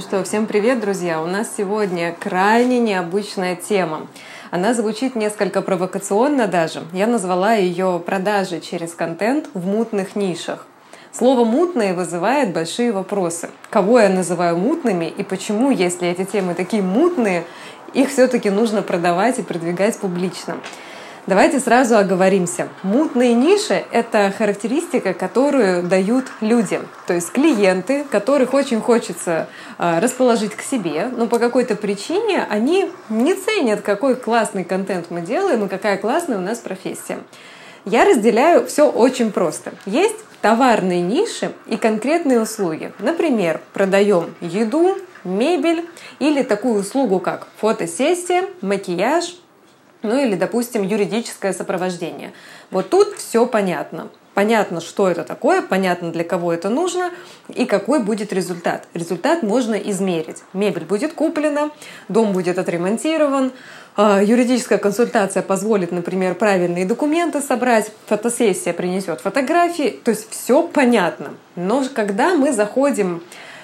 Ну что, всем привет, друзья! У нас сегодня крайне необычная тема. Она звучит несколько провокационно даже. Я назвала ее «Продажи через контент в мутных нишах». Слово «мутные» вызывает большие вопросы. Кого я называю мутными и почему, если эти темы такие мутные, их все-таки нужно продавать и продвигать публично? Давайте сразу оговоримся. Мутные ниши — это характеристика, которую дают люди, то есть клиенты, которых очень хочется а, расположить к себе, но по какой-то причине они не ценят, какой классный контент мы делаем и какая классная у нас профессия. Я разделяю все очень просто. Есть товарные ниши и конкретные услуги. Например, продаем еду, мебель или такую услугу, как фотосессия, макияж, ну или, допустим, юридическое сопровождение. Вот тут все понятно. Понятно, что это такое, понятно, для кого это нужно и какой будет результат. Результат можно измерить. Мебель будет куплена, дом будет отремонтирован, а, юридическая консультация позволит, например, правильные документы собрать, фотосессия принесет фотографии, то есть все понятно. Но когда мы заходим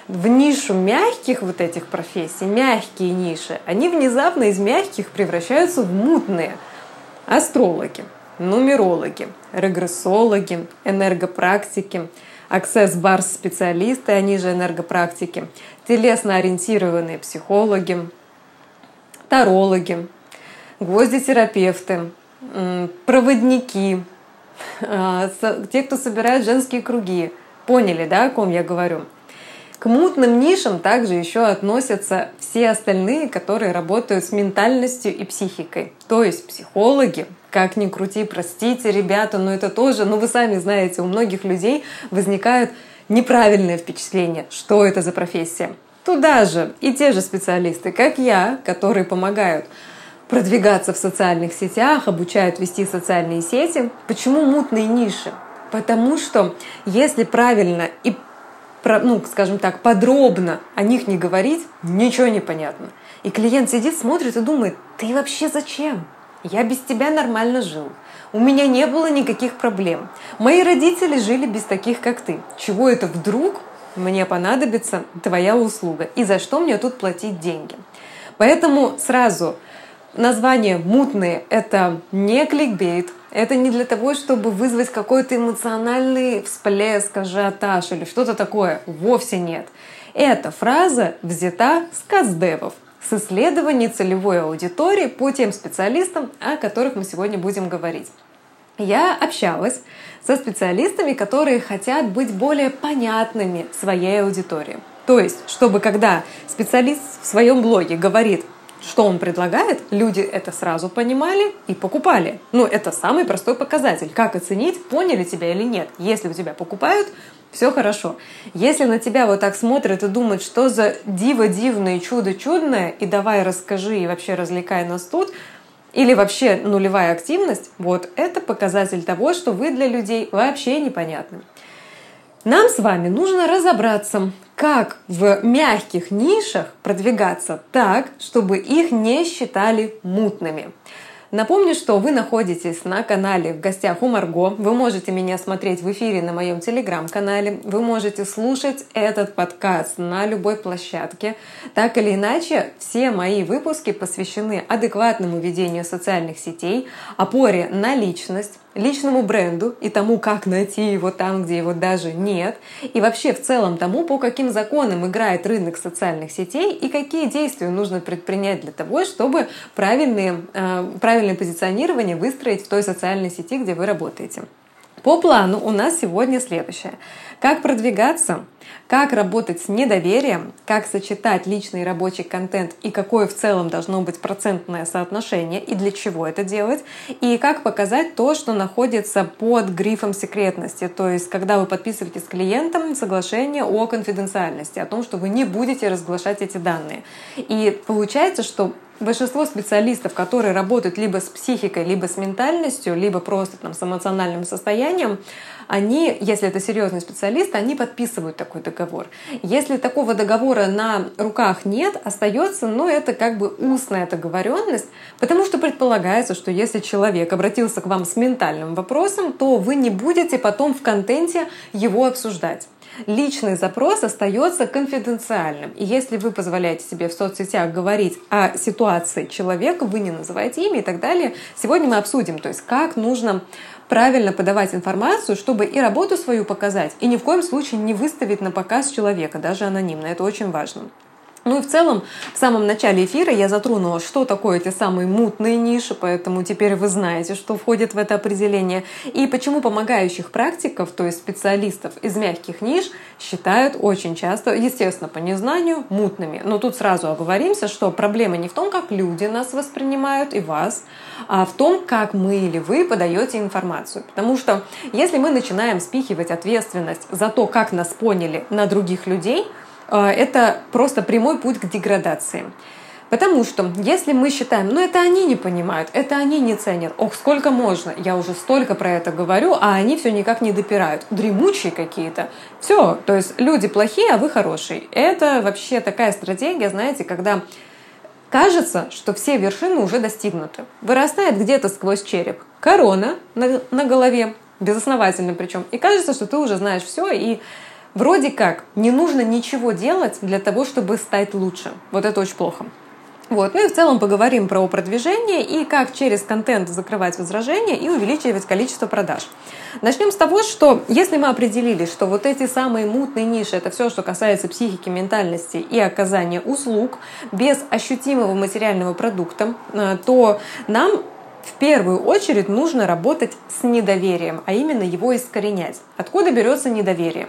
в нишу мягких вот этих профессий, мягкие ниши, они внезапно из мягких превращаются в мутные. Астрологи, нумерологи, регрессологи, энергопрактики, аксесс-барс специалисты, они же энергопрактики, телесно-ориентированные психологи, тарологи, гвоздитерапевты, проводники, а, те, кто собирает женские круги. Поняли, да, о ком я говорю? К мутным нишам также еще относятся все остальные, которые работают с ментальностью и психикой. То есть психологи, как ни крути, простите, ребята, но это тоже, ну вы сами знаете, у многих людей возникают неправильные впечатления, что это за профессия. Туда же и те же специалисты, как я, которые помогают продвигаться в социальных сетях, обучают вести социальные сети. Почему мутные ниши? Потому что если правильно и ну, скажем так, подробно о них не говорить, ничего не понятно. И клиент сидит, смотрит и думает, ты вообще зачем? Я без тебя нормально жил. У меня не было никаких проблем. Мои родители жили без таких, как ты. Чего это вдруг мне понадобится твоя услуга? И за что мне тут платить деньги? Поэтому сразу название «мутные» — это не кликбейт, это не для того, чтобы вызвать какой-то эмоциональный всплеск, ажиотаж или что-то такое. Вовсе нет. Эта фраза взята с каздевов, с исследований целевой аудитории по тем специалистам, о которых мы сегодня будем говорить. Я общалась со специалистами, которые хотят быть более понятными своей аудитории. То есть, чтобы когда специалист в своем блоге говорит что он предлагает, люди это сразу понимали и покупали. Ну, это самый простой показатель. Как оценить, поняли тебя или нет. Если у тебя покупают, все хорошо. Если на тебя вот так смотрят и думают, что за диво дивное, чудо чудное, и давай расскажи и вообще развлекай нас тут, или вообще нулевая активность, вот это показатель того, что вы для людей вообще непонятны. Нам с вами нужно разобраться, как в мягких нишах продвигаться так, чтобы их не считали мутными. Напомню, что вы находитесь на канале «В гостях у Марго». Вы можете меня смотреть в эфире на моем телеграм-канале. Вы можете слушать этот подкаст на любой площадке. Так или иначе, все мои выпуски посвящены адекватному ведению социальных сетей, опоре на личность, личному бренду и тому, как найти его там, где его даже нет, и вообще в целом тому, по каким законам играет рынок социальных сетей и какие действия нужно предпринять для того, чтобы правильные, э, правильное позиционирование выстроить в той социальной сети, где вы работаете. По плану у нас сегодня следующее. Как продвигаться, как работать с недоверием, как сочетать личный и рабочий контент? И какое в целом должно быть процентное соотношение? И для чего это делать, и как показать то, что находится под грифом секретности, то есть когда вы подписываете с клиентом соглашение о конфиденциальности, о том, что вы не будете разглашать эти данные. И получается, что большинство специалистов, которые работают либо с психикой, либо с ментальностью, либо просто там, с эмоциональным состоянием, они, если это серьезный специалист, они подписывают такой договор. Если такого договора на руках нет, остается, но это как бы устная договоренность, потому что предполагается, что если человек обратился к вам с ментальным вопросом, то вы не будете потом в контенте его обсуждать. личный запрос остается конфиденциальным. И если вы позволяете себе в соцсетях говорить о ситуации человека, вы не называете имя и так далее, сегодня мы обсудим, то есть как нужно правильно подавать информацию, чтобы и работу свою показать, и ни в коем случае не выставить на показ человека, даже анонимно. Это очень важно. Ну и в целом, в самом начале эфира я затронула, что такое эти самые мутные ниши, поэтому теперь вы знаете, что входит в это определение, и почему помогающих практиков, то есть специалистов из мягких ниш, считают очень часто, естественно, по незнанию, мутными. Но тут сразу оговоримся, что проблема не в том, как люди нас воспринимают и вас, а в том, как мы или вы подаете информацию. Потому что если мы начинаем спихивать ответственность за то, как нас поняли на других людей – это просто прямой путь к деградации. Потому что если мы считаем, ну это они не понимают, это они не ценят, ох, сколько можно, я уже столько про это говорю, а они все никак не допирают, дремучие какие-то. Все, то есть люди плохие, а вы хорошие. Это вообще такая стратегия, знаете, когда кажется, что все вершины уже достигнуты. Вырастает где-то сквозь череп корона на, на голове, безосновательно причем, и кажется, что ты уже знаешь все, и Вроде как не нужно ничего делать для того, чтобы стать лучше. Вот это очень плохо. Вот. Ну и в целом поговорим про продвижение и как через контент закрывать возражения и увеличивать количество продаж. Начнем с того, что если мы определили, что вот эти самые мутные ниши – это все, что касается психики, ментальности и оказания услуг без ощутимого материального продукта, э, то нам в первую очередь нужно работать с недоверием, а именно его искоренять. Откуда берется недоверие?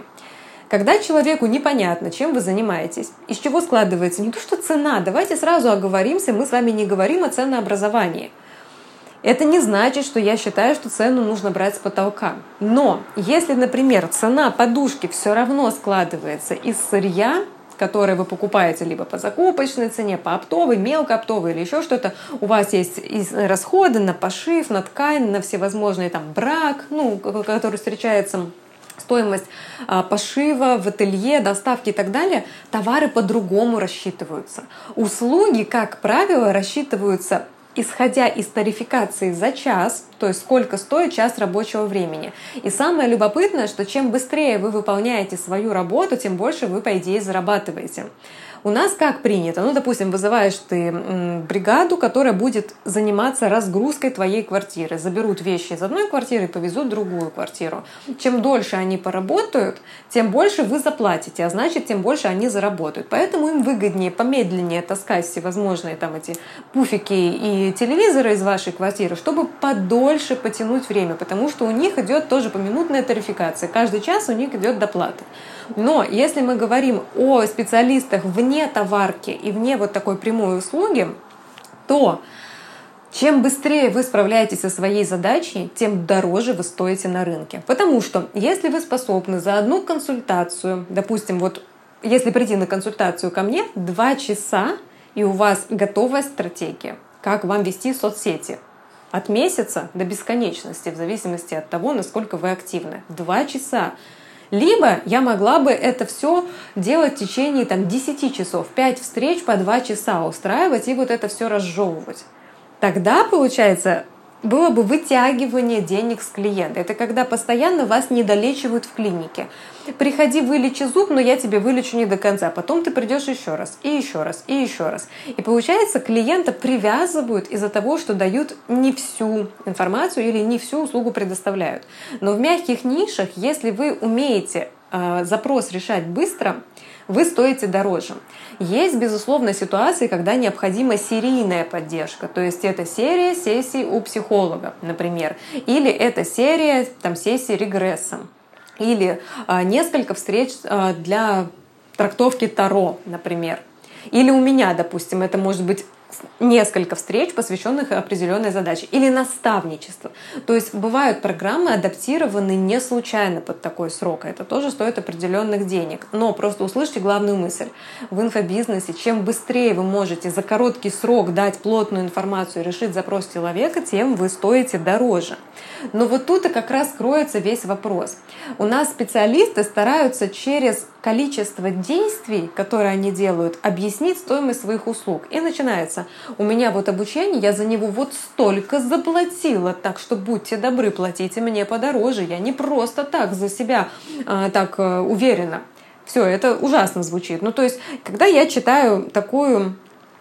Когда человеку непонятно, чем вы занимаетесь, из чего складывается не то что цена, давайте сразу оговоримся, мы с вами не говорим о ценообразовании. Это не значит, что я считаю, что цену нужно брать с потолка. Но если, например, цена подушки все равно складывается из сырья, которое вы покупаете либо по закупочной цене, по оптовой, мелкооптовой или еще что-то, у вас есть расходы на пошив, на ткань, на всевозможные там брак, ну, который встречается стоимость а, пошива в ателье, доставки и так далее, товары по-другому рассчитываются. Услуги, как правило, рассчитываются исходя из тарификации за час, то есть сколько стоит час рабочего времени. И самое любопытное, что чем быстрее вы выполняете свою работу, тем больше вы, по идее, зарабатываете. У нас как принято? Ну, допустим, вызываешь ты бригаду, которая будет заниматься разгрузкой твоей квартиры. Заберут вещи из одной квартиры и повезут в другую квартиру. Чем дольше они поработают, тем больше вы заплатите, а значит, тем больше они заработают. Поэтому им выгоднее помедленнее таскать всевозможные там эти пуфики и телевизоры из вашей квартиры, чтобы подольше потянуть время, потому что у них идет тоже поминутная тарификация. Каждый час у них идет доплата. Но если мы говорим о специалистах вне товарки и вне вот такой прямой услуги, то чем быстрее вы справляетесь со своей задачей, тем дороже вы стоите на рынке. Потому что если вы способны за одну консультацию, допустим, вот если прийти на консультацию ко мне, два часа, и у вас готовая стратегия, как вам вести соцсети. От месяца до бесконечности, в зависимости от того, насколько вы активны. Два часа. Либо я могла бы это все делать в течение там, 10 часов, 5 встреч по 2 часа устраивать и вот это все разжевывать. Тогда, получается, было бы вытягивание денег с клиента. Это когда постоянно вас не долечивают в клинике. Приходи, вылечи зуб, но я тебе вылечу не до конца. Потом ты придешь еще раз, и еще раз, и еще раз. И получается, клиента привязывают из-за того, что дают не всю информацию или не всю услугу предоставляют. Но в мягких нишах, если вы умеете э, запрос решать быстро, вы стоите дороже. Есть, безусловно, ситуации, когда необходима серийная поддержка, то есть это серия сессий у психолога, например, или это серия там, сессий регресса, или а, несколько встреч а, для трактовки Таро, например. Или у меня, допустим, это может быть несколько встреч, посвященных определенной задаче, или наставничество. То есть бывают программы адаптированы не случайно под такой срок. Это тоже стоит определенных денег. Но просто услышьте главную мысль. В инфобизнесе чем быстрее вы можете за короткий срок дать плотную информацию и решить запрос человека, тем вы стоите дороже. Но вот тут и как раз кроется весь вопрос. У нас специалисты стараются через количество действий, которые они делают, объяснить стоимость своих услуг. И начинается. У меня вот обучение, я за него вот столько заплатила, так что будьте добры, платите мне подороже. Я не просто так за себя э, так э, уверена. Все, это ужасно звучит. Ну, то есть, когда я читаю такую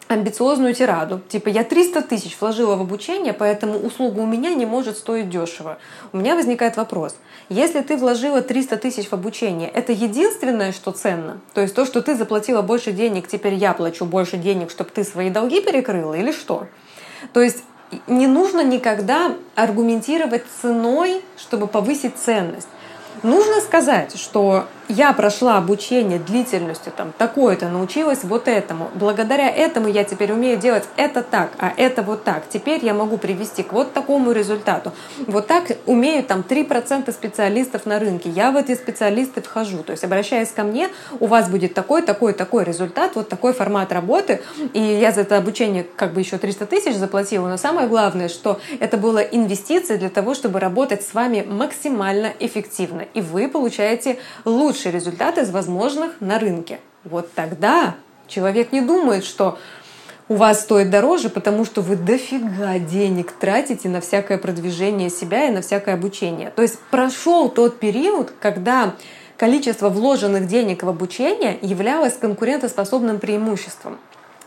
амбициозную тираду. Типа я 300 тысяч вложила в обучение, поэтому услуга у меня не может стоить дешево. У меня возникает вопрос. Если ты вложила 300 тысяч в обучение, это единственное, что ценно? То есть то, что ты заплатила больше денег, теперь я плачу больше денег, чтобы ты свои долги перекрыла или что? То есть не нужно никогда аргументировать ценой, чтобы повысить ценность. Нужно сказать, что я прошла обучение длительностью там такое-то, научилась вот этому. Благодаря этому я теперь умею делать это так, а это вот так. Теперь я могу привести к вот такому результату. Вот так умею там 3% специалистов на рынке. Я в эти специалисты вхожу. То есть, обращаясь ко мне, у вас будет такой, такой, такой результат, вот такой формат работы. И я за это обучение как бы еще 300 тысяч заплатила. Но самое главное, что это было инвестиция для того, чтобы работать с вами максимально эффективно. И вы получаете лучший результат из возможных на рынке. Вот тогда человек не думает, что у вас стоит дороже, потому что вы дофига денег тратите на всякое продвижение себя и на всякое обучение. То есть прошел тот период, когда количество вложенных денег в обучение являлось конкурентоспособным преимуществом.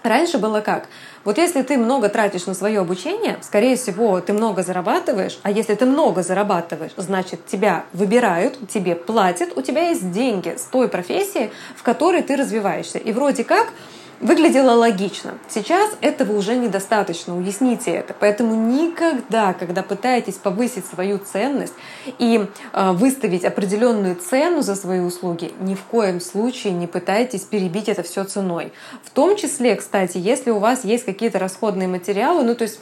Раньше было как? Вот если ты много тратишь на свое обучение, скорее всего, ты много зарабатываешь, а если ты много зарабатываешь, значит, тебя выбирают, тебе платят, у тебя есть деньги с той профессии, в которой ты развиваешься. И вроде как выглядело логично. Сейчас этого уже недостаточно, уясните это. Поэтому никогда, когда пытаетесь повысить свою ценность и э, выставить определенную цену за свои услуги, ни в коем случае не пытайтесь перебить это все ценой. В том числе, кстати, если у вас есть какие-то расходные материалы, ну то есть,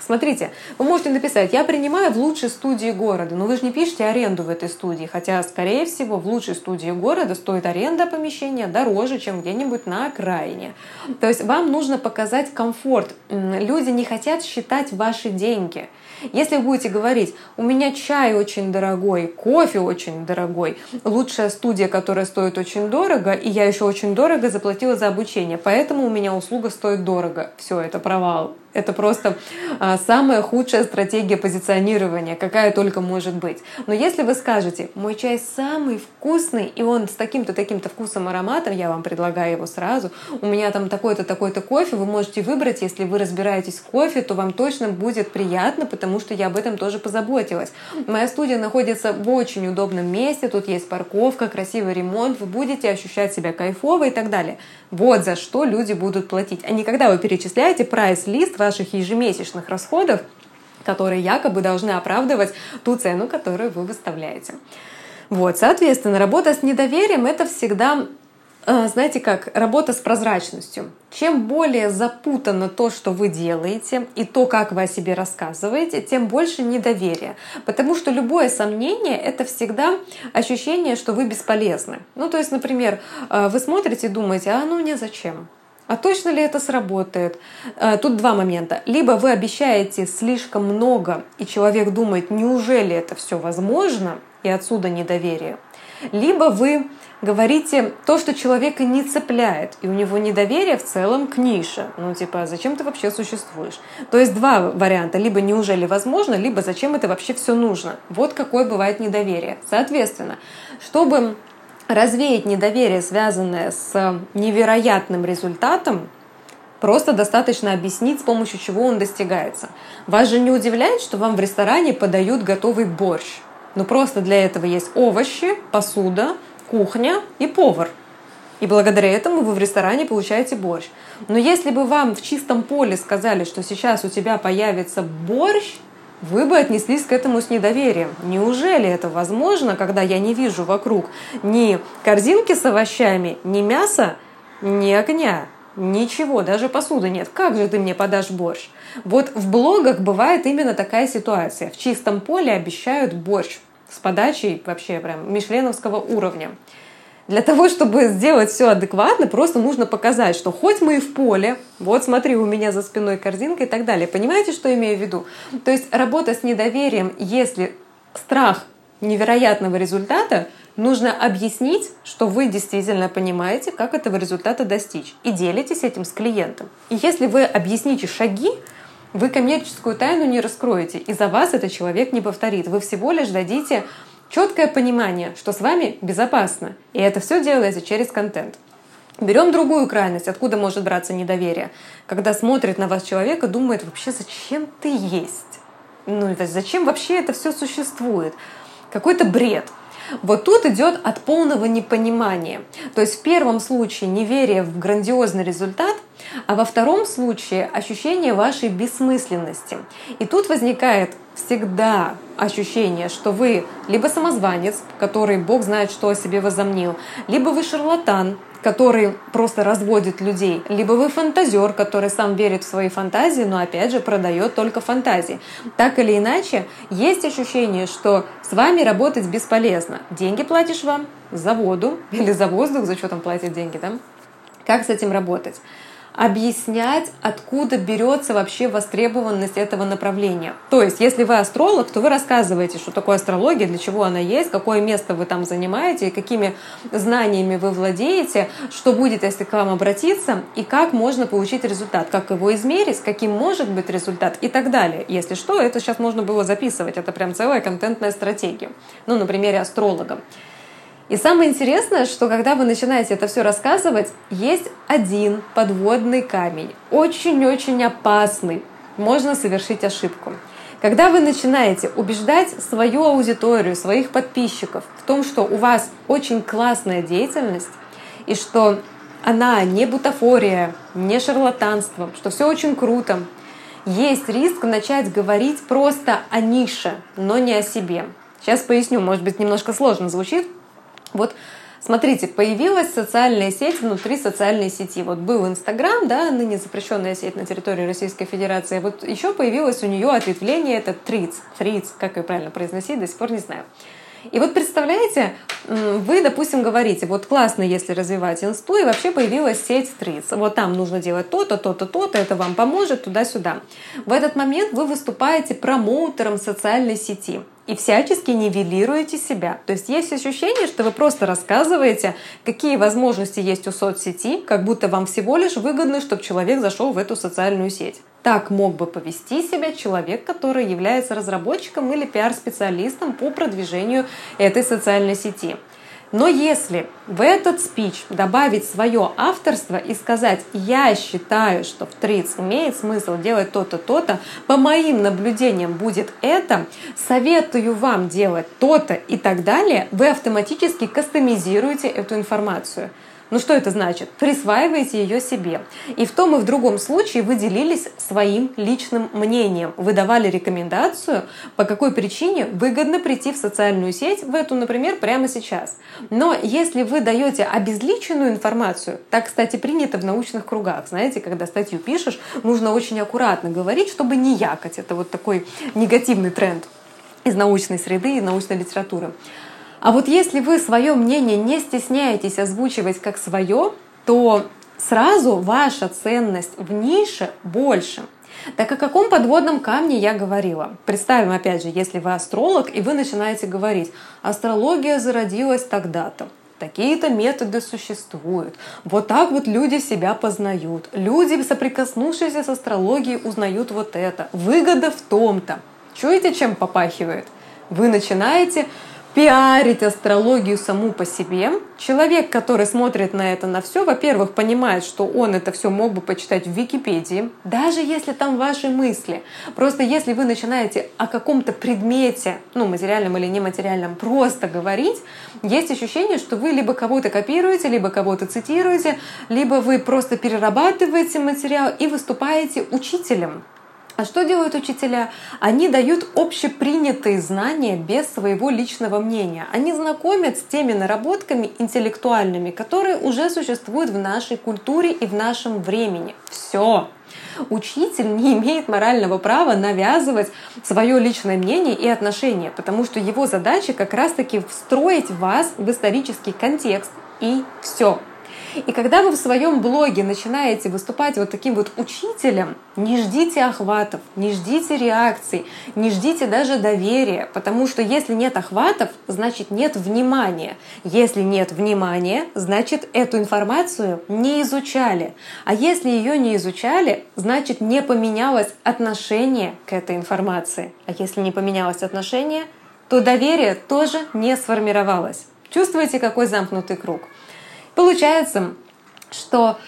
смотрите, вы можете написать, я принимаю в лучшей студии города, но вы же не пишете аренду в этой студии, хотя, скорее всего, в лучшей студии города стоит аренда помещения дороже, чем где-нибудь на окраине. То есть вам нужно показать комфорт. Люди не хотят считать ваши деньги. Если вы будете говорить, у меня чай очень дорогой, кофе очень дорогой, лучшая студия, которая стоит очень дорого, и я еще очень дорого заплатила за обучение, поэтому у меня услуга стоит дорого. Все, это провал. Это просто а, самая худшая стратегия позиционирования, какая только может быть. Но если вы скажете, мой чай самый вкусный, и он с таким-то, таким-то вкусом, ароматом, я вам предлагаю его сразу, у меня там такой-то, такой-то кофе, вы можете выбрать, если вы разбираетесь в кофе, то вам точно будет приятно, потому что я об этом тоже позаботилась. Моя студия находится в очень удобном месте, тут есть парковка, красивый ремонт, вы будете ощущать себя кайфово и так далее. Вот за что люди будут платить. А не когда вы перечисляете прайс-лист ваших ежемесячных расходов, которые якобы должны оправдывать ту цену, которую вы выставляете. Вот, соответственно, работа с недоверием — это всегда а, знаете как, работа с прозрачностью. Чем более запутано то, что вы делаете, и то, как вы о себе рассказываете, тем больше недоверия. Потому что любое сомнение — это всегда ощущение, что вы бесполезны. Ну, то есть, например, а, вы смотрите и думаете, а ну мне зачем? А точно ли это сработает? А, тут два момента. Либо вы обещаете слишком много, и человек думает, неужели это все возможно, и отсюда недоверие. Либо вы говорите то, что человека не цепляет, и у него недоверие в целом к нише. Ну, типа, зачем ты вообще существуешь? То есть два варианта. Либо неужели возможно, либо зачем это вообще все нужно. Вот какое бывает недоверие. Соответственно, чтобы развеять недоверие, связанное с невероятным результатом, Просто достаточно объяснить, с помощью чего он достигается. Вас же не удивляет, что вам в ресторане подают готовый борщ. Но просто для этого есть овощи, посуда, кухня и повар. И благодаря этому вы в ресторане получаете борщ. Но если бы вам в чистом поле сказали, что сейчас у тебя появится борщ, вы бы отнеслись к этому с недоверием. Неужели это возможно, когда я не вижу вокруг ни корзинки с овощами, ни мяса, ни огня? Ничего, даже посуды нет. Как же ты мне подашь борщ? Вот в блогах бывает именно такая ситуация. В чистом поле обещают борщ с подачей вообще прям мишленовского уровня. Для того, чтобы сделать все адекватно, просто нужно показать, что хоть мы и в поле, вот смотри, у меня за спиной корзинка и так далее. Понимаете, что имею в виду? То есть работа с недоверием, если страх невероятного результата, Нужно объяснить, что вы действительно понимаете, как этого результата достичь, и делитесь этим с клиентом. И если вы объясните шаги, вы коммерческую тайну не раскроете, и за вас этот человек не повторит. Вы всего лишь дадите четкое понимание, что с вами безопасно. И это все делается через контент. Берем другую крайность, откуда может браться недоверие. Когда смотрит на вас человек и думает, вообще зачем ты есть? Ну, зачем вообще это все существует? Какой-то бред. Вот тут идет от полного непонимания. То есть в первом случае неверие в грандиозный результат, а во втором случае ощущение вашей бессмысленности. И тут возникает всегда ощущение, что вы либо самозванец, который Бог знает, что о себе возомнил, либо вы шарлатан, который просто разводит людей, либо вы фантазер, который сам верит в свои фантазии, но опять же продает только фантазии. Так или иначе, есть ощущение, что с вами работать бесполезно. Деньги платишь вам за воду или за воздух, за что там платят деньги, да? Как с этим работать? Объяснять, откуда берется вообще востребованность этого направления. То есть, если вы астролог, то вы рассказываете, что такое астрология, для чего она есть, какое место вы там занимаете, какими знаниями вы владеете, что будет, если к вам обратиться, и как можно получить результат, как его измерить, каким может быть результат и так далее. Если что, это сейчас можно было записывать, это прям целая контентная стратегия. Ну, на примере астролога. И самое интересное, что когда вы начинаете это все рассказывать, есть один подводный камень, очень-очень опасный. Можно совершить ошибку. Когда вы начинаете убеждать свою аудиторию, своих подписчиков в том, что у вас очень классная деятельность и что она не бутафория, не шарлатанство, что все очень круто, есть риск начать говорить просто о нише, но не о себе. Сейчас поясню, может быть, немножко сложно звучит, вот Смотрите, появилась социальная сеть внутри социальной сети. Вот был Инстаграм, да, ныне запрещенная сеть на территории Российской Федерации. Вот еще появилось у нее ответвление, это Триц. Триц, как ее правильно произносить, до сих пор не знаю. И вот представляете, вы, допустим, говорите, вот классно, если развивать инсту, и вообще появилась сеть Триц. Вот там нужно делать то-то, то-то, то-то, это вам поможет туда-сюда. В этот момент вы выступаете промоутером социальной сети и всячески нивелируете себя. То есть есть ощущение, что вы просто рассказываете, какие возможности есть у соцсети, как будто вам всего лишь выгодно, чтобы человек зашел в эту социальную сеть. Так мог бы повести себя человек, который является разработчиком или пиар-специалистом по продвижению этой социальной сети. Но если в этот спич добавить свое авторство и сказать «я считаю, что в ТРИЦ имеет смысл делать то-то, то-то, по моим наблюдениям будет это, советую вам делать то-то» и так далее, вы автоматически кастомизируете эту информацию. Ну что это значит? Присваиваете ее себе. И в том и в другом случае вы делились своим личным мнением. Вы давали рекомендацию, по какой причине выгодно прийти в социальную сеть, в эту, например, прямо сейчас. Но если вы даете обезличенную информацию, так, кстати, принято в научных кругах, знаете, когда статью пишешь, нужно очень аккуратно говорить, чтобы не якать. Это вот такой негативный тренд из научной среды и научной литературы. А вот если вы свое мнение не стесняетесь озвучивать как свое, то сразу ваша ценность в нише больше. Так о каком подводном камне я говорила? Представим, опять же, если вы астролог, и вы начинаете говорить, астрология зародилась тогда-то, такие-то методы существуют. Вот так вот люди себя познают. Люди, соприкоснувшиеся с астрологией, узнают вот это. Выгода в том-то. Чуете, чем попахивает? Вы начинаете пиарить астрологию саму по себе. Человек, который смотрит на это на все, во-первых, понимает, что он это все мог бы почитать в Википедии, даже если там ваши мысли. Просто если вы начинаете о каком-то предмете, ну, материальном или нематериальном, просто говорить, есть ощущение, что вы либо кого-то копируете, либо кого-то цитируете, либо вы просто перерабатываете материал и выступаете учителем. А что делают учителя? Они дают общепринятые знания без своего личного мнения. Они знакомят с теми наработками интеллектуальными, которые уже существуют в нашей культуре и в нашем времени. Все. Учитель не имеет морального права навязывать свое личное мнение и отношение, потому что его задача как раз-таки встроить вас в исторический контекст и все. И когда вы в своем блоге начинаете выступать вот таким вот учителем, не ждите охватов, не ждите реакций, не ждите даже доверия, потому что если нет охватов, значит нет внимания. Если нет внимания, значит эту информацию не изучали. А если ее не изучали, значит не поменялось отношение к этой информации. А если не поменялось отношение, то доверие тоже не сформировалось. Чувствуете, какой замкнутый круг? Получается, что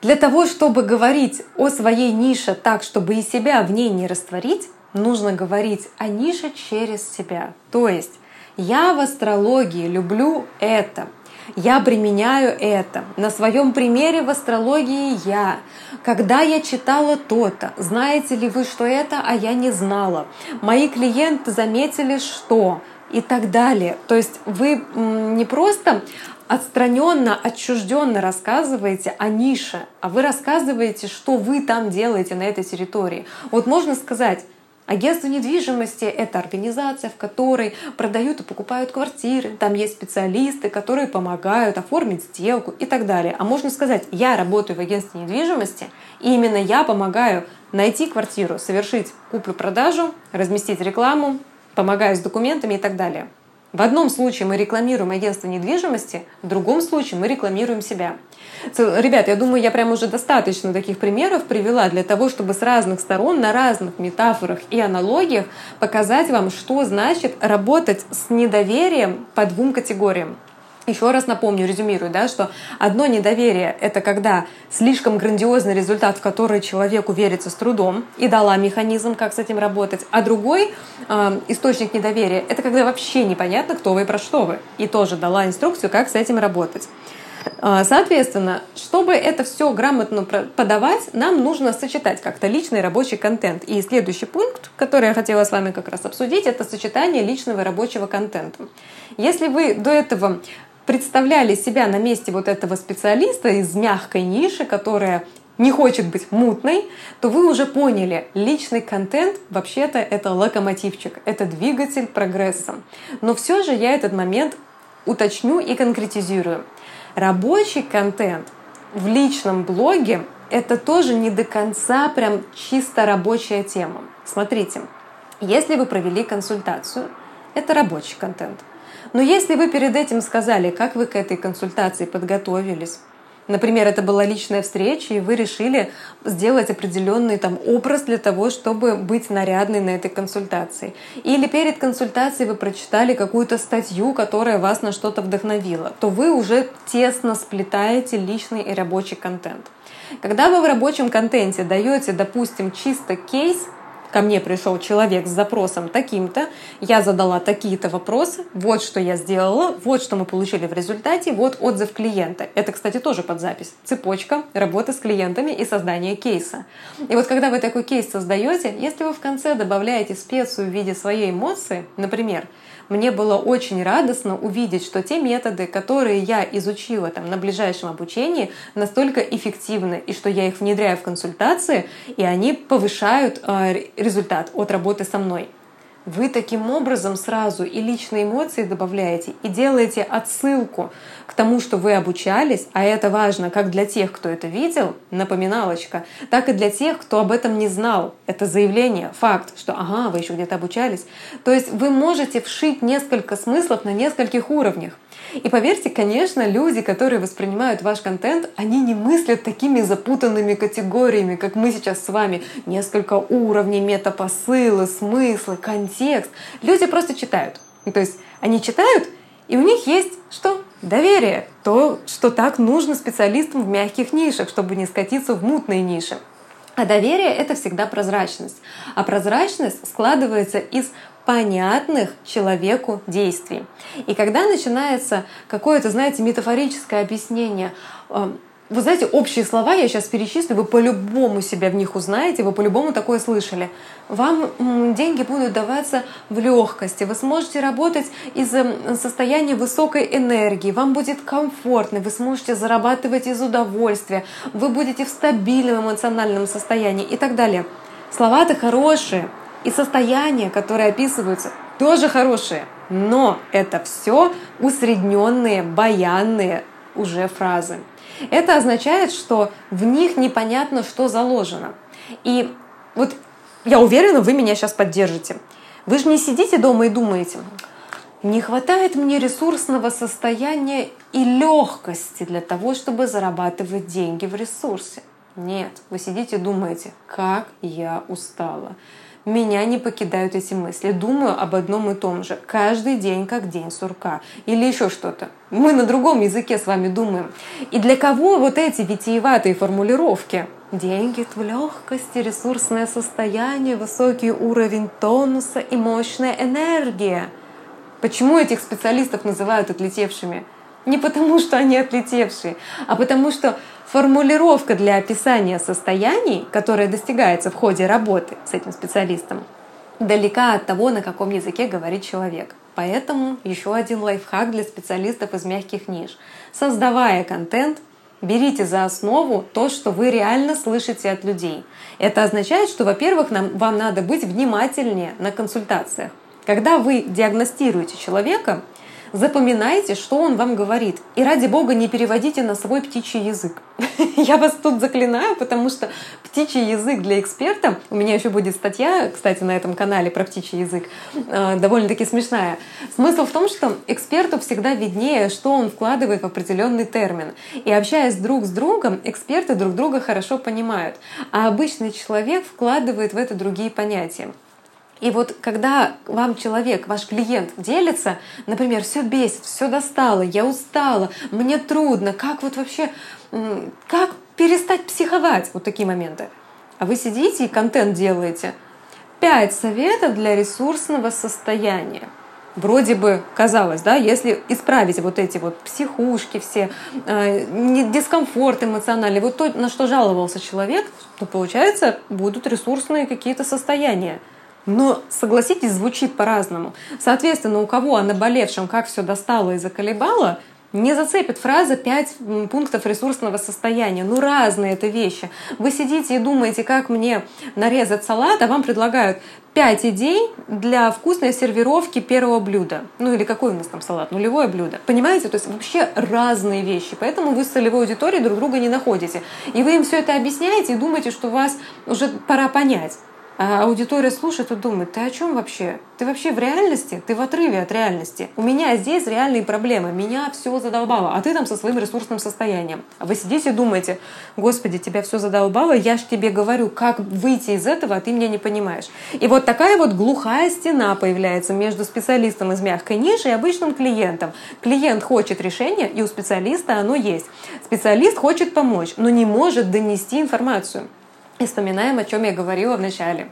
для того, чтобы говорить о своей нише так, чтобы и себя в ней не растворить, нужно говорить о нише через себя. То есть я в астрологии люблю это, я применяю это. На своем примере в астрологии я. Когда я читала то-то, знаете ли вы, что это, а я не знала. Мои клиенты заметили, что и так далее. То есть вы не просто отстраненно, отчужденно рассказываете о нише, а вы рассказываете, что вы там делаете на этой территории. Вот можно сказать, Агентство недвижимости — это организация, в которой продают и покупают квартиры. Там есть специалисты, которые помогают оформить сделку и так далее. А можно сказать, я работаю в агентстве недвижимости, и именно я помогаю найти квартиру, совершить куплю-продажу, разместить рекламу, помогаю с документами и так далее. В одном случае мы рекламируем агентство недвижимости, в другом случае мы рекламируем себя. Ребят, я думаю, я прям уже достаточно таких примеров привела для того, чтобы с разных сторон, на разных метафорах и аналогиях показать вам, что значит работать с недоверием по двум категориям. Еще раз напомню, резюмирую, да, что одно недоверие — это когда слишком грандиозный результат, в который человеку верится с трудом, и дала механизм, как с этим работать. А другой э, источник недоверия — это когда вообще непонятно, кто вы и про что вы. И тоже дала инструкцию, как с этим работать. А, соответственно, чтобы это все грамотно подавать, нам нужно сочетать как-то личный и рабочий контент. И следующий пункт, который я хотела с вами как раз обсудить, это сочетание личного и рабочего контента. Если вы до этого представляли себя на месте вот этого специалиста из мягкой ниши, которая не хочет быть мутной, то вы уже поняли, личный контент вообще-то это локомотивчик, это двигатель прогресса. Но все же я этот момент уточню и конкретизирую. Рабочий контент в личном блоге это тоже не до конца прям чисто рабочая тема. Смотрите, если вы провели консультацию, это рабочий контент – но если вы перед этим сказали, как вы к этой консультации подготовились, Например, это была личная встреча, и вы решили сделать определенный там образ для того, чтобы быть нарядной на этой консультации. Или перед консультацией вы прочитали какую-то статью, которая вас на что-то вдохновила, то вы уже тесно сплетаете личный и рабочий контент. Когда вы в рабочем контенте даете, допустим, чисто кейс, ко мне пришел человек с запросом таким-то, я задала такие-то вопросы, вот что я сделала, вот что мы получили в результате, вот отзыв клиента. Это, кстати, тоже под запись. Цепочка работы с клиентами и создание кейса. И вот когда вы такой кейс создаете, если вы в конце добавляете специю в виде своей эмоции, например, мне было очень радостно увидеть, что те методы, которые я изучила там, на ближайшем обучении, настолько эффективны, и что я их внедряю в консультации, и они повышают э, результат от работы со мной. Вы таким образом сразу и личные эмоции добавляете, и делаете отсылку к тому, что вы обучались, а это важно как для тех, кто это видел, напоминалочка, так и для тех, кто об этом не знал. Это заявление, факт, что ага, вы еще где-то обучались. То есть вы можете вшить несколько смыслов на нескольких уровнях. И поверьте, конечно, люди, которые воспринимают ваш контент, они не мыслят такими запутанными категориями, как мы сейчас с вами. Несколько уровней, метапосылы, смыслы, контекст. Люди просто читают. То есть они читают, и у них есть что? Доверие. То, что так нужно специалистам в мягких нишах, чтобы не скатиться в мутные ниши. А доверие — это всегда прозрачность. А прозрачность складывается из понятных человеку действий. И когда начинается какое-то, знаете, метафорическое объяснение, эм, вы знаете, общие слова я сейчас перечислю, вы по-любому себя в них узнаете, вы по-любому такое слышали. Вам деньги будут даваться в легкости, вы сможете работать из эм, состояния высокой энергии, вам будет комфортно, вы сможете зарабатывать из удовольствия, вы будете в стабильном эмоциональном состоянии и так далее. Слова-то хорошие, и состояния, которые описываются, тоже хорошие. Но это все усредненные, баянные уже фразы. Это означает, что в них непонятно, что заложено. И вот я уверена, вы меня сейчас поддержите. Вы же не сидите дома и думаете, не хватает мне ресурсного состояния и легкости для того, чтобы зарабатывать деньги в ресурсе. Нет, вы сидите и думаете, как я устала. Меня не покидают эти мысли. Думаю об одном и том же. Каждый день как день сурка. Или еще что-то. Мы на другом языке с вами думаем. И для кого вот эти витиеватые формулировки? Деньги в легкости, ресурсное состояние, высокий уровень тонуса и мощная энергия. Почему этих специалистов называют отлетевшими? Не потому, что они отлетевшие, а потому что формулировка для описания состояний, которая достигается в ходе работы с этим специалистом, далека от того, на каком языке говорит человек. Поэтому еще один лайфхак для специалистов из мягких ниш. Создавая контент, берите за основу то, что вы реально слышите от людей. Это означает, что, во-первых, нам, вам надо быть внимательнее на консультациях. Когда вы диагностируете человека, запоминайте, что он вам говорит. И ради бога не переводите на свой птичий язык. Я вас тут заклинаю, потому что птичий язык для эксперта, у меня еще будет статья, кстати, на этом канале про птичий язык, э, довольно-таки смешная. Смысл в том, что эксперту всегда виднее, что он вкладывает в определенный термин. И общаясь друг с другом, эксперты друг друга хорошо понимают. А обычный человек вкладывает в это другие понятия. И вот когда вам человек, ваш клиент делится, например, все бесит, все достало, я устала, мне трудно, как вот вообще, как перестать психовать, вот такие моменты. А вы сидите и контент делаете. Пять советов для ресурсного состояния. Вроде бы казалось, да, если исправить вот эти вот психушки все, э, дискомфорт эмоциональный, вот то, на что жаловался человек, то получается будут ресурсные какие-то состояния. Но, согласитесь, звучит по-разному. Соответственно, у кого о наболевшем как все достало и заколебало, не зацепит фраза «пять пунктов ресурсного состояния». Ну, разные это вещи. Вы сидите и думаете, как мне нарезать салат, а вам предлагают пять идей для вкусной сервировки первого блюда. Ну или какой у нас там салат? Нулевое блюдо. Понимаете? То есть вообще разные вещи. Поэтому вы с целевой аудиторией друг друга не находите. И вы им все это объясняете и думаете, что вас уже пора понять. А аудитория слушает и думает, ты о чем вообще? Ты вообще в реальности? Ты в отрыве от реальности. У меня здесь реальные проблемы. Меня все задолбало. А ты там со своим ресурсным состоянием. А вы сидите и думаете, господи, тебя все задолбало, я ж тебе говорю, как выйти из этого, а ты меня не понимаешь. И вот такая вот глухая стена появляется между специалистом из мягкой ниши и обычным клиентом. Клиент хочет решения, и у специалиста оно есть. Специалист хочет помочь, но не может донести информацию. И вспоминаем, о чем я говорила в начале.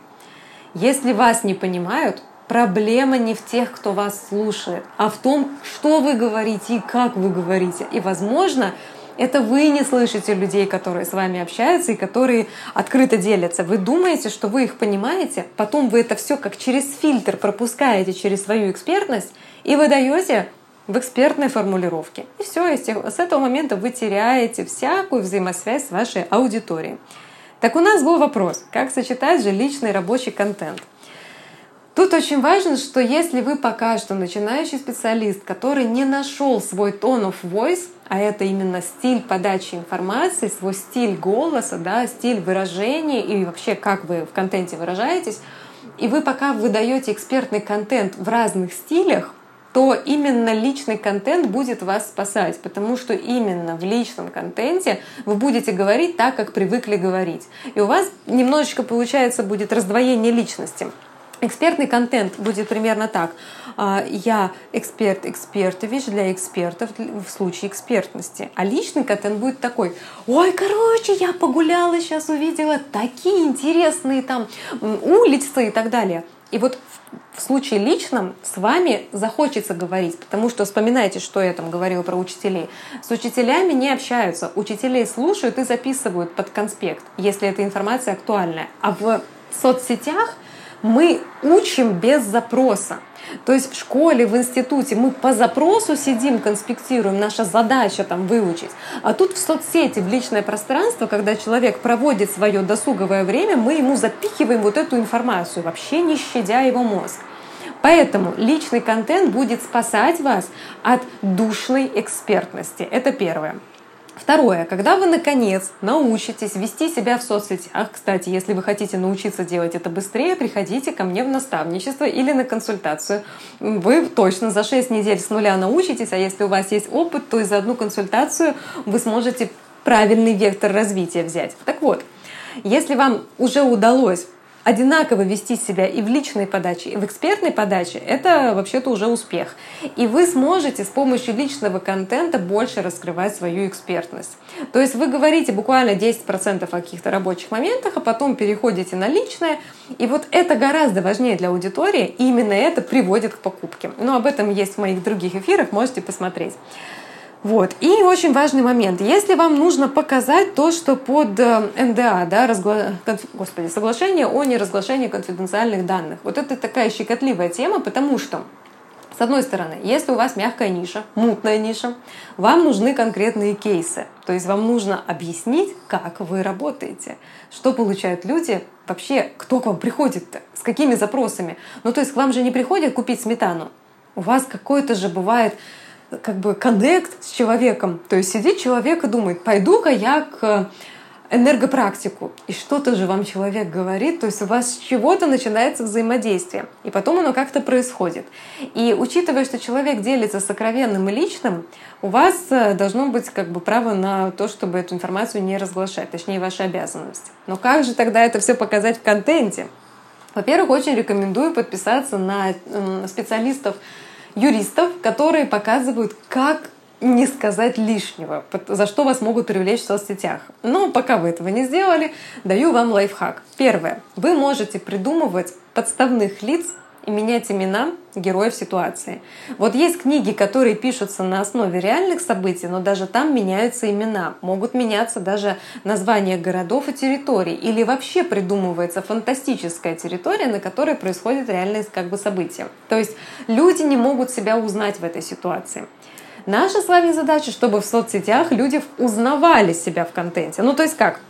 Если вас не понимают, проблема не в тех, кто вас слушает, а в том, что вы говорите и как вы говорите. И, возможно, это вы не слышите людей, которые с вами общаются и которые открыто делятся. Вы думаете, что вы их понимаете, потом вы это все как через фильтр пропускаете через свою экспертность и выдаете в экспертной формулировке. И все, с этого момента вы теряете всякую взаимосвязь с вашей аудиторией. Так у нас был вопрос, как сочетать же личный рабочий контент. Тут очень важно, что если вы пока что начинающий специалист, который не нашел свой tone of voice, а это именно стиль подачи информации, свой стиль голоса, да, стиль выражения и вообще как вы в контенте выражаетесь, и вы пока выдаете экспертный контент в разных стилях, то именно личный контент будет вас спасать, потому что именно в личном контенте вы будете говорить так, как привыкли говорить. И у вас немножечко получается будет раздвоение личности. Экспертный контент будет примерно так. А, я эксперт экспертович для экспертов в случае экспертности. А личный контент будет такой. Ой, короче, я погуляла, сейчас увидела такие интересные там улицы и так далее. И вот в случае личном с вами захочется говорить, потому что вспоминайте, что я там говорила про учителей. С учителями не общаются, учителей слушают и записывают под конспект, если эта информация актуальная. А в соцсетях мы учим без запроса. То есть в школе, в институте мы по запросу сидим, конспектируем, наша задача там выучить. А тут в соцсети, в личное пространство, когда человек проводит свое досуговое время, мы ему запихиваем вот эту информацию, вообще не щадя его мозг. Поэтому личный контент будет спасать вас от душной экспертности. Это первое. Второе. Когда вы, наконец, научитесь вести себя в соцсетях, кстати, если вы хотите научиться делать это быстрее, приходите ко мне в наставничество или на консультацию. Вы точно за 6 недель с нуля научитесь, а если у вас есть опыт, то и за одну консультацию вы сможете правильный вектор развития взять. Так вот, если вам уже удалось одинаково вести себя и в личной подаче, и в экспертной подаче, это вообще-то уже успех. И вы сможете с помощью личного контента больше раскрывать свою экспертность. То есть вы говорите буквально 10% о каких-то рабочих моментах, а потом переходите на личное. И вот это гораздо важнее для аудитории, и именно это приводит к покупке. Но об этом есть в моих других эфирах, можете посмотреть. Вот. И очень важный момент. Если вам нужно показать то, что под э, НДА, да, разгла... Господи, соглашение о неразглашении конфиденциальных данных, вот это такая щекотливая тема, потому что с одной стороны, если у вас мягкая ниша, мутная ниша, вам нужны конкретные кейсы. То есть вам нужно объяснить, как вы работаете, что получают люди, вообще кто к вам приходит-то, с какими запросами. Ну то есть к вам же не приходят купить сметану. У вас какой-то же бывает как бы коннект с человеком. То есть сидит человек и думает, пойду-ка я к энергопрактику. И что-то же вам человек говорит, то есть у вас с чего-то начинается взаимодействие. И потом оно как-то происходит. И учитывая, что человек делится сокровенным и личным, у вас э, должно быть как бы право на то, чтобы эту информацию не разглашать, точнее ваша обязанность. Но как же тогда это все показать в контенте? Во-первых, очень рекомендую подписаться на специалистов юристов, которые показывают, как не сказать лишнего, за что вас могут привлечь в соцсетях. Но пока вы этого не сделали, даю вам лайфхак. Первое. Вы можете придумывать подставных лиц менять имена героев ситуации. Вот есть книги, которые пишутся на основе реальных событий, но даже там меняются имена. Могут меняться даже названия городов и территорий. Или вообще придумывается фантастическая территория, на которой происходит реальные как бы события. То есть люди не могут себя узнать в этой ситуации. Наша с вами задача, чтобы в соцсетях люди узнавали себя в контенте. Ну то есть как?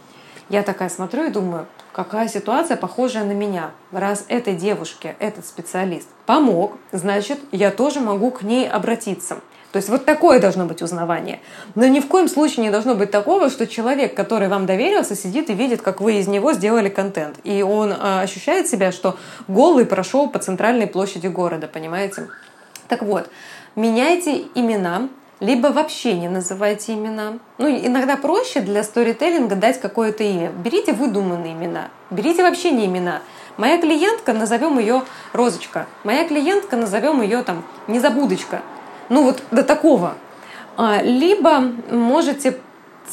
Я такая смотрю и думаю, какая ситуация похожая на меня. Раз этой девушке этот специалист помог, значит, я тоже могу к ней обратиться. То есть вот такое должно быть узнавание. Но ни в коем случае не должно быть такого, что человек, который вам доверился, сидит и видит, как вы из него сделали контент. И он а, ощущает себя, что голый прошел по центральной площади города, понимаете? Так вот, меняйте имена, либо вообще не называйте имена. Ну, иногда проще для сторителлинга дать какое-то имя. Берите выдуманные имена, берите вообще не имена. Моя клиентка, назовем ее Розочка. Моя клиентка, назовем ее там Незабудочка. Ну вот до такого. А, либо можете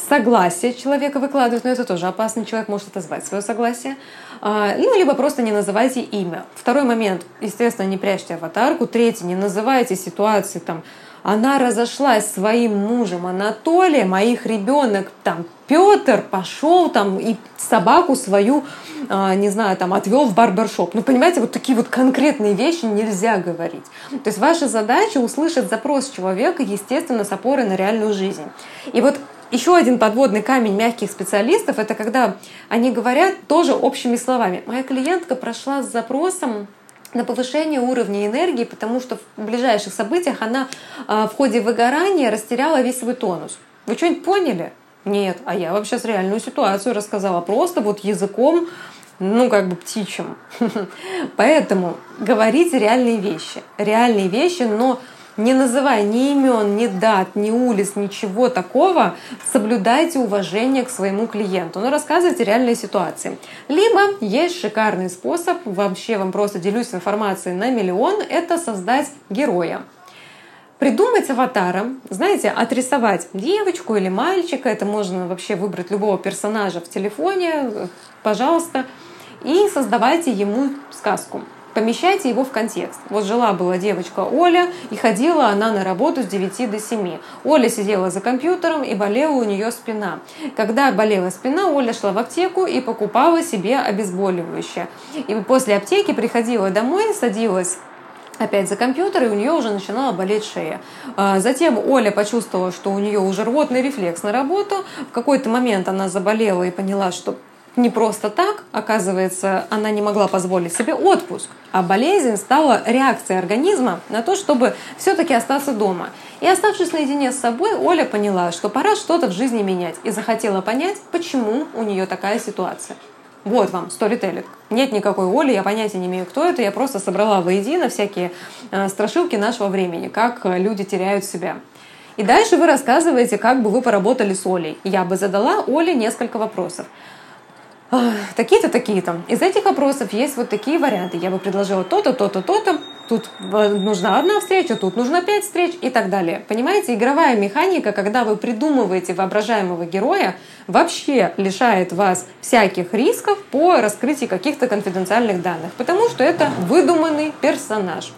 согласие человека выкладывать, но это тоже опасно, человек может отозвать свое согласие. А, ну, либо просто не называйте имя. Второй момент, естественно, не прячьте аватарку. Третий, не называйте ситуации там она разошлась с своим мужем Анатолием, а их ребенок там Петр пошел там и собаку свою, а, не знаю, там отвел в барбершоп. Ну, понимаете, вот такие вот конкретные вещи нельзя говорить. То есть ваша задача услышать запрос человека, естественно, с опорой на реальную жизнь. И вот еще один подводный камень мягких специалистов – это когда они говорят тоже общими словами. Моя клиентка прошла с запросом на повышение уровня энергии, потому что в ближайших событиях она а, в ходе выгорания растеряла весь свой тонус. Вы что-нибудь поняли? Нет, а я вообще с реальную ситуацию рассказала просто вот языком, ну, как бы птичьим. Поэтому говорите реальные вещи. Реальные вещи, но не называя ни имен, ни дат, ни улиц, ничего такого, соблюдайте уважение к своему клиенту, но рассказывайте реальные ситуации. Либо есть шикарный способ, вообще вам просто делюсь информацией на миллион, это создать героя. Придумать аватара, знаете, отрисовать девочку или мальчика, это можно вообще выбрать любого персонажа в телефоне, пожалуйста, и создавайте ему сказку помещайте его в контекст. Вот жила-была девочка Оля, и ходила она на работу с 9 до 7. Оля сидела за компьютером, и болела у нее спина. Когда болела спина, Оля шла в аптеку и покупала себе обезболивающее. И после аптеки приходила домой, садилась опять за компьютер, и у нее уже начинала болеть шея. А, затем Оля почувствовала, что у нее уже рвотный рефлекс на работу. В какой-то момент она заболела и поняла, что не просто так, оказывается, она не могла позволить себе отпуск, а болезнь стала реакцией организма на то, чтобы все-таки остаться дома. И оставшись наедине с собой, Оля поняла, что пора что-то в жизни менять и захотела понять, почему у нее такая ситуация. Вот вам, сторителлинг. Нет никакой Оли, я понятия не имею, кто это. Я просто собрала воедино всякие э, страшилки нашего времени, как люди теряют себя. И дальше вы рассказываете, как бы вы поработали с Олей. Я бы задала Оле несколько вопросов. Такие-то, такие-то. Из этих вопросов есть вот такие варианты. Я бы предложила то-то, то-то, то-то. Тут э, нужна одна встреча, тут нужно пять встреч и так далее. Понимаете, игровая механика, когда вы придумываете воображаемого героя, вообще лишает вас всяких рисков по раскрытию каких-то конфиденциальных данных, потому что это выдуманный персонаж.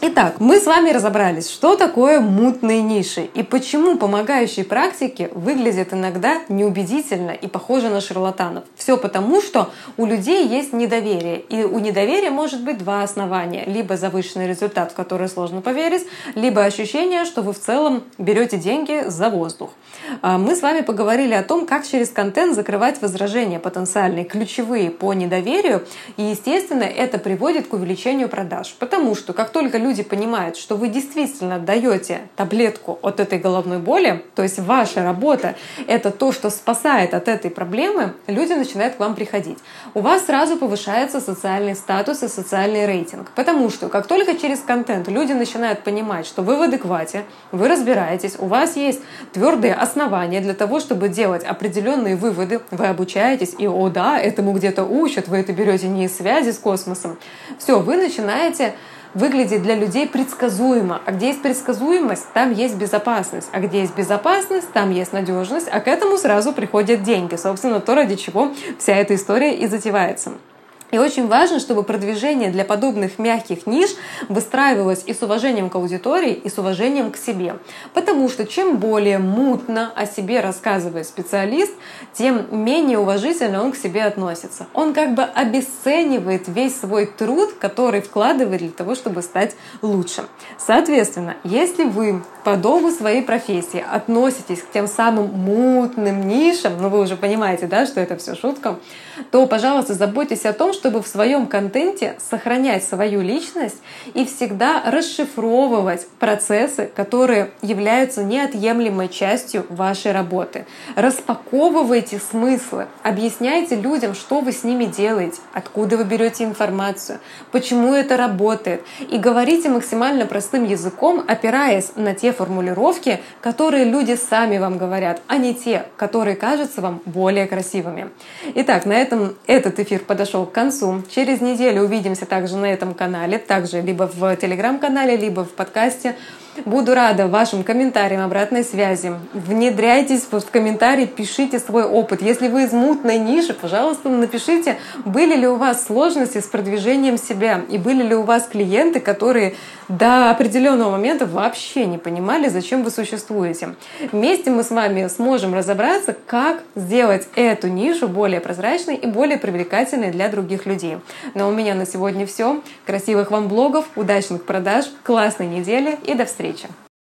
Итак, мы с вами разобрались, что такое мутные ниши и почему помогающие практики выглядят иногда неубедительно и похожи на шарлатанов. Все потому, что у людей есть недоверие. И у недоверия может быть два основания. Либо завышенный результат, в который сложно поверить, либо ощущение, что вы в целом берете деньги за воздух. А, мы с вами поговорили о том, как через контент закрывать возражения потенциальные, ключевые по недоверию. И, естественно, это приводит к увеличению продаж. Потому что как только люди понимают, что вы действительно даете таблетку от этой головной боли, то есть ваша работа — это то, что спасает от этой проблемы, люди начинают к вам приходить. У вас сразу повышается социальный статус и социальный рейтинг. Потому что как только через контент люди начинают понимать, что вы в адеквате, вы разбираетесь, у вас есть твердые основания для того, чтобы делать определенные выводы, вы обучаетесь, и о да, этому где-то учат, вы это берете не из связи с космосом. Все, вы начинаете выглядеть для людей предсказуемо. А где есть предсказуемость, там есть безопасность. А где есть безопасность, там есть надежность. А к этому сразу приходят деньги. Собственно, то, ради чего вся эта история и затевается. И очень важно, чтобы продвижение для подобных мягких ниш выстраивалось и с уважением к аудитории, и с уважением к себе. Потому что чем более мутно о себе рассказывает специалист, тем менее уважительно он к себе относится. Он как бы обесценивает весь свой труд, который вкладывает для того, чтобы стать лучше. Соответственно, если вы по долгу своей профессии относитесь к тем самым мутным нишам, ну вы уже понимаете, да, что это все шутка, то, пожалуйста, заботьтесь о том, чтобы в своем контенте сохранять свою личность и всегда расшифровывать процессы, которые являются неотъемлемой частью вашей работы. Распаковывайте смыслы, объясняйте людям, что вы с ними делаете, откуда вы берете информацию, почему это работает. И говорите максимально простым языком, опираясь на те формулировки, которые люди сами вам говорят, а не те, которые кажутся вам более красивыми. Итак, на этом этот эфир подошел к концу. Через неделю увидимся также на этом канале, также либо в телеграм-канале, либо в подкасте. Буду рада вашим комментариям, обратной связи. Внедряйтесь в комментарии, пишите свой опыт. Если вы из мутной ниши, пожалуйста, напишите, были ли у вас сложности с продвижением себя и были ли у вас клиенты, которые до определенного момента вообще не понимали, зачем вы существуете. Вместе мы с вами сможем разобраться, как сделать эту нишу более прозрачной и более привлекательной для других людей. Но у меня на сегодня все. Красивых вам блогов, удачных продаж, классной недели и до встречи! Встречи!